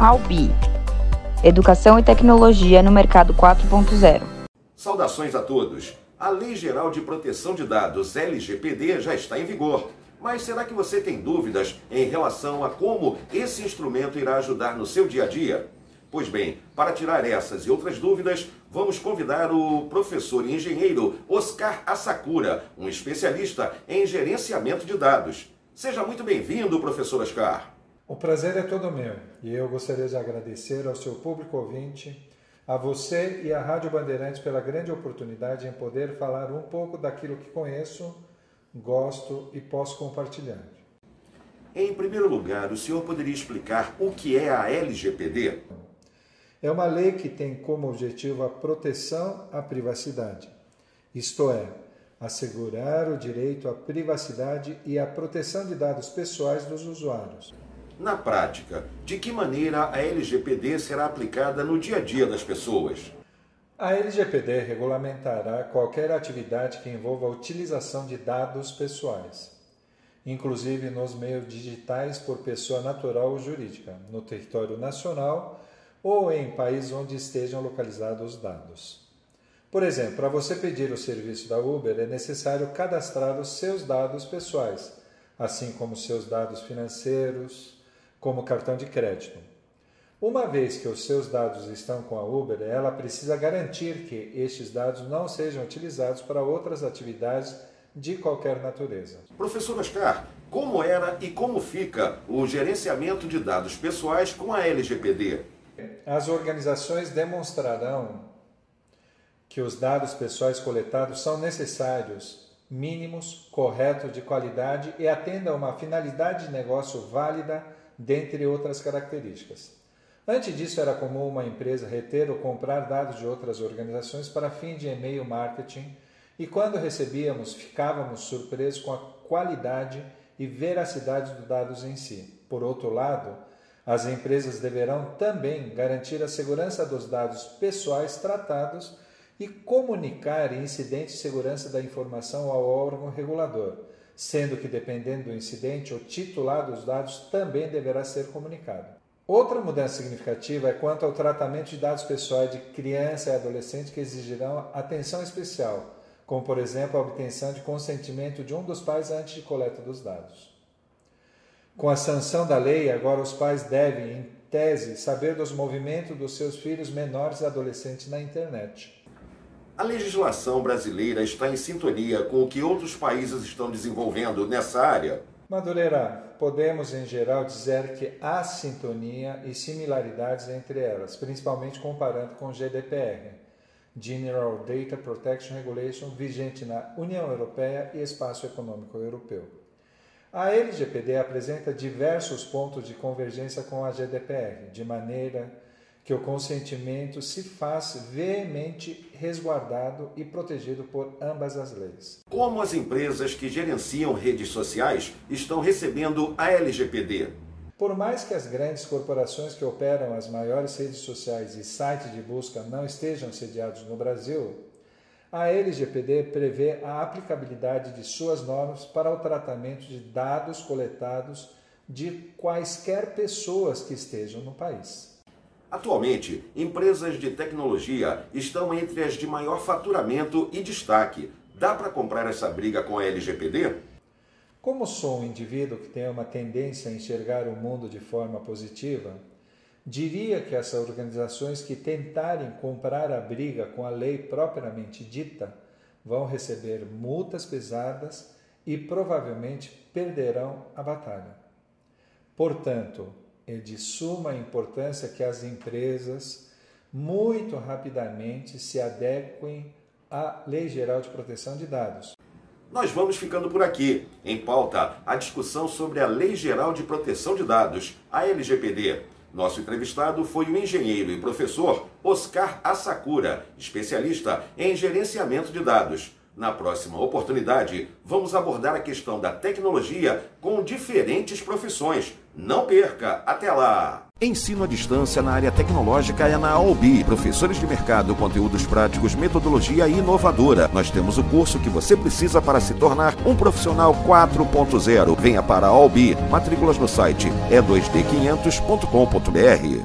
Albi Educação e Tecnologia no Mercado 4.0. Saudações a todos. A Lei Geral de Proteção de Dados, LGPD, já está em vigor. Mas será que você tem dúvidas em relação a como esse instrumento irá ajudar no seu dia a dia? Pois bem, para tirar essas e outras dúvidas, vamos convidar o professor e engenheiro Oscar Asakura, um especialista em gerenciamento de dados. Seja muito bem-vindo, professor Oscar. O prazer é todo meu e eu gostaria de agradecer ao seu público ouvinte, a você e à Rádio Bandeirantes pela grande oportunidade em poder falar um pouco daquilo que conheço, gosto e posso compartilhar. Em primeiro lugar, o senhor poderia explicar o que é a LGPD? É uma lei que tem como objetivo a proteção à privacidade, isto é, assegurar o direito à privacidade e à proteção de dados pessoais dos usuários. Na prática, de que maneira a LGPD será aplicada no dia a dia das pessoas? A LGPD regulamentará qualquer atividade que envolva a utilização de dados pessoais, inclusive nos meios digitais por pessoa natural ou jurídica, no território nacional ou em países onde estejam localizados os dados. Por exemplo, para você pedir o serviço da Uber é necessário cadastrar os seus dados pessoais, assim como seus dados financeiros, como cartão de crédito. Uma vez que os seus dados estão com a Uber, ela precisa garantir que estes dados não sejam utilizados para outras atividades de qualquer natureza. Professor Oscar, como era e como fica o gerenciamento de dados pessoais com a LGPD? As organizações demonstrarão que os dados pessoais coletados são necessários, mínimos, corretos, de qualidade e atendam a uma finalidade de negócio válida dentre outras características. Antes disso, era comum uma empresa reter ou comprar dados de outras organizações para fim de e-mail marketing, e quando recebíamos, ficávamos surpresos com a qualidade e veracidade dos dados em si. Por outro lado, as empresas deverão também garantir a segurança dos dados pessoais tratados e comunicar incidentes de segurança da informação ao órgão regulador sendo que, dependendo do incidente, o titular dos dados também deverá ser comunicado. Outra mudança significativa é quanto ao tratamento de dados pessoais de criança e adolescente que exigirão atenção especial, como, por exemplo, a obtenção de consentimento de um dos pais antes de coleta dos dados. Com a sanção da lei, agora os pais devem, em tese, saber dos movimentos dos seus filhos menores e adolescentes na internet. A legislação brasileira está em sintonia com o que outros países estão desenvolvendo nessa área? Madureira, podemos em geral dizer que há sintonia e similaridades entre elas, principalmente comparando com o GDPR, General Data Protection Regulation, vigente na União Europeia e Espaço Econômico Europeu. A LGPD apresenta diversos pontos de convergência com a GDPR, de maneira que o consentimento se faz veemente resguardado e protegido por ambas as leis. Como as empresas que gerenciam redes sociais estão recebendo a LGPD? Por mais que as grandes corporações que operam as maiores redes sociais e sites de busca não estejam sediados no Brasil, a LGPD prevê a aplicabilidade de suas normas para o tratamento de dados coletados de quaisquer pessoas que estejam no país. Atualmente, empresas de tecnologia estão entre as de maior faturamento e destaque. Dá para comprar essa briga com a LGPD? Como sou um indivíduo que tem uma tendência a enxergar o mundo de forma positiva, diria que essas organizações que tentarem comprar a briga com a lei propriamente dita vão receber multas pesadas e provavelmente perderão a batalha. Portanto, é de suma importância que as empresas muito rapidamente se adequem à Lei Geral de Proteção de Dados. Nós vamos ficando por aqui. Em pauta, a discussão sobre a Lei Geral de Proteção de Dados, a LGPD. Nosso entrevistado foi o engenheiro e professor Oscar Asakura, especialista em gerenciamento de dados. Na próxima oportunidade, vamos abordar a questão da tecnologia com diferentes profissões. Não perca! Até lá! Ensino à distância na área tecnológica é na Albi. Professores de mercado, conteúdos práticos, metodologia inovadora. Nós temos o curso que você precisa para se tornar um profissional 4.0. Venha para a Albi. Matrículas no site e2d500.com.br.